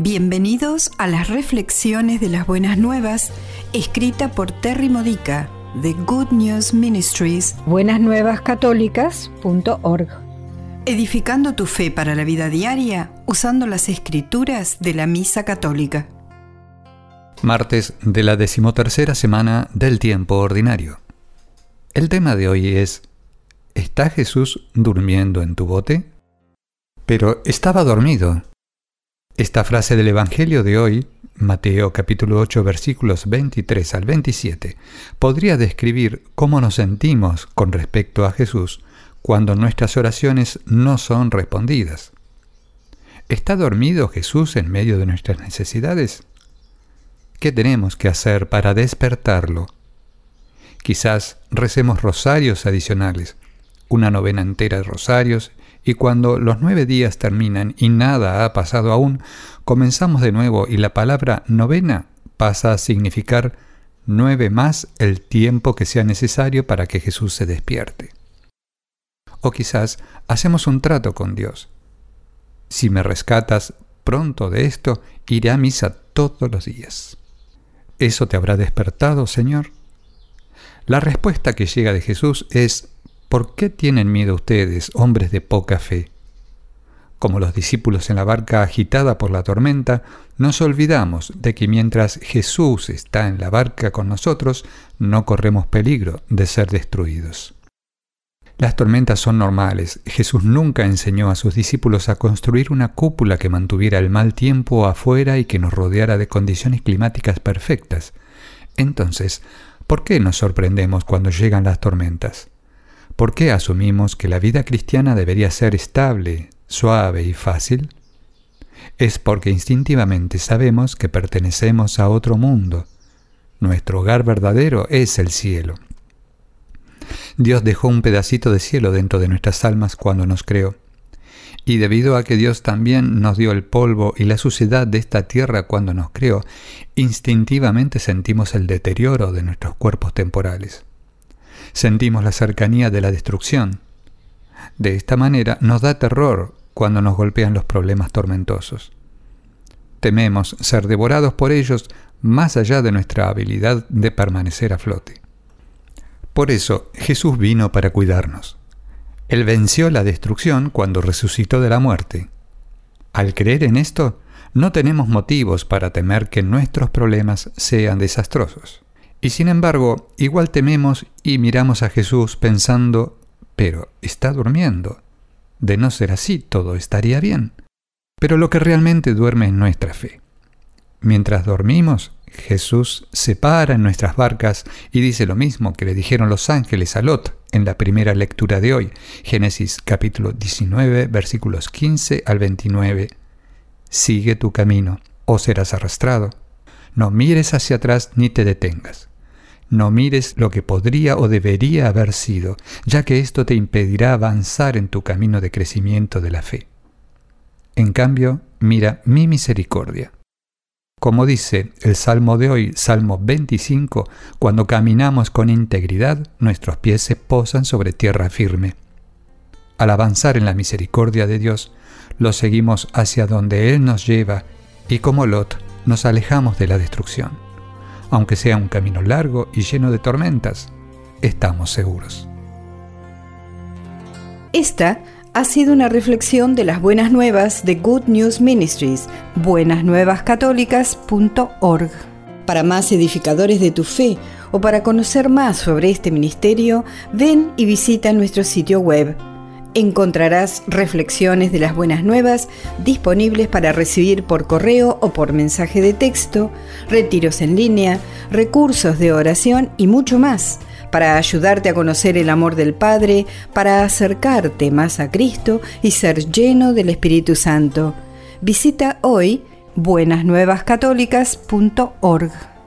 Bienvenidos a las reflexiones de las buenas nuevas, escrita por Terry Modica de Good News Ministries, buenasnuevascatólicas.org. Edificando tu fe para la vida diaria usando las escrituras de la Misa Católica. Martes de la decimotercera semana del tiempo ordinario. El tema de hoy es ¿Está Jesús durmiendo en tu bote? Pero estaba dormido, esta frase del Evangelio de hoy, Mateo capítulo 8 versículos 23 al 27, podría describir cómo nos sentimos con respecto a Jesús cuando nuestras oraciones no son respondidas. ¿Está dormido Jesús en medio de nuestras necesidades? ¿Qué tenemos que hacer para despertarlo? Quizás recemos rosarios adicionales, una novena entera de rosarios y cuando los nueve días terminan y nada ha pasado aún, comenzamos de nuevo y la palabra novena pasa a significar nueve más el tiempo que sea necesario para que Jesús se despierte. O quizás hacemos un trato con Dios. Si me rescatas pronto de esto, iré a misa todos los días. ¿Eso te habrá despertado, Señor? La respuesta que llega de Jesús es ¿Por qué tienen miedo ustedes, hombres de poca fe? Como los discípulos en la barca agitada por la tormenta, nos olvidamos de que mientras Jesús está en la barca con nosotros, no corremos peligro de ser destruidos. Las tormentas son normales. Jesús nunca enseñó a sus discípulos a construir una cúpula que mantuviera el mal tiempo afuera y que nos rodeara de condiciones climáticas perfectas. Entonces, ¿por qué nos sorprendemos cuando llegan las tormentas? ¿Por qué asumimos que la vida cristiana debería ser estable, suave y fácil? Es porque instintivamente sabemos que pertenecemos a otro mundo. Nuestro hogar verdadero es el cielo. Dios dejó un pedacito de cielo dentro de nuestras almas cuando nos creó. Y debido a que Dios también nos dio el polvo y la suciedad de esta tierra cuando nos creó, instintivamente sentimos el deterioro de nuestros cuerpos temporales sentimos la cercanía de la destrucción. De esta manera nos da terror cuando nos golpean los problemas tormentosos. Tememos ser devorados por ellos más allá de nuestra habilidad de permanecer a flote. Por eso Jesús vino para cuidarnos. Él venció la destrucción cuando resucitó de la muerte. Al creer en esto, no tenemos motivos para temer que nuestros problemas sean desastrosos. Y sin embargo, igual tememos y miramos a Jesús pensando, pero está durmiendo. De no ser así, todo estaría bien. Pero lo que realmente duerme es nuestra fe. Mientras dormimos, Jesús se para en nuestras barcas y dice lo mismo que le dijeron los ángeles a Lot en la primera lectura de hoy, Génesis capítulo 19, versículos 15 al 29. Sigue tu camino, o serás arrastrado. No mires hacia atrás ni te detengas. No mires lo que podría o debería haber sido, ya que esto te impedirá avanzar en tu camino de crecimiento de la fe. En cambio, mira mi misericordia. Como dice el Salmo de hoy, Salmo 25, cuando caminamos con integridad, nuestros pies se posan sobre tierra firme. Al avanzar en la misericordia de Dios, lo seguimos hacia donde Él nos lleva y como Lot nos alejamos de la destrucción aunque sea un camino largo y lleno de tormentas, estamos seguros. Esta ha sido una reflexión de las buenas nuevas de Good News Ministries, buenasnuevascatólicas.org. Para más edificadores de tu fe o para conocer más sobre este ministerio, ven y visita nuestro sitio web encontrarás reflexiones de las buenas nuevas disponibles para recibir por correo o por mensaje de texto, retiros en línea, recursos de oración y mucho más para ayudarte a conocer el amor del Padre, para acercarte más a Cristo y ser lleno del Espíritu Santo. Visita hoy buenasnuevascatólicas.org.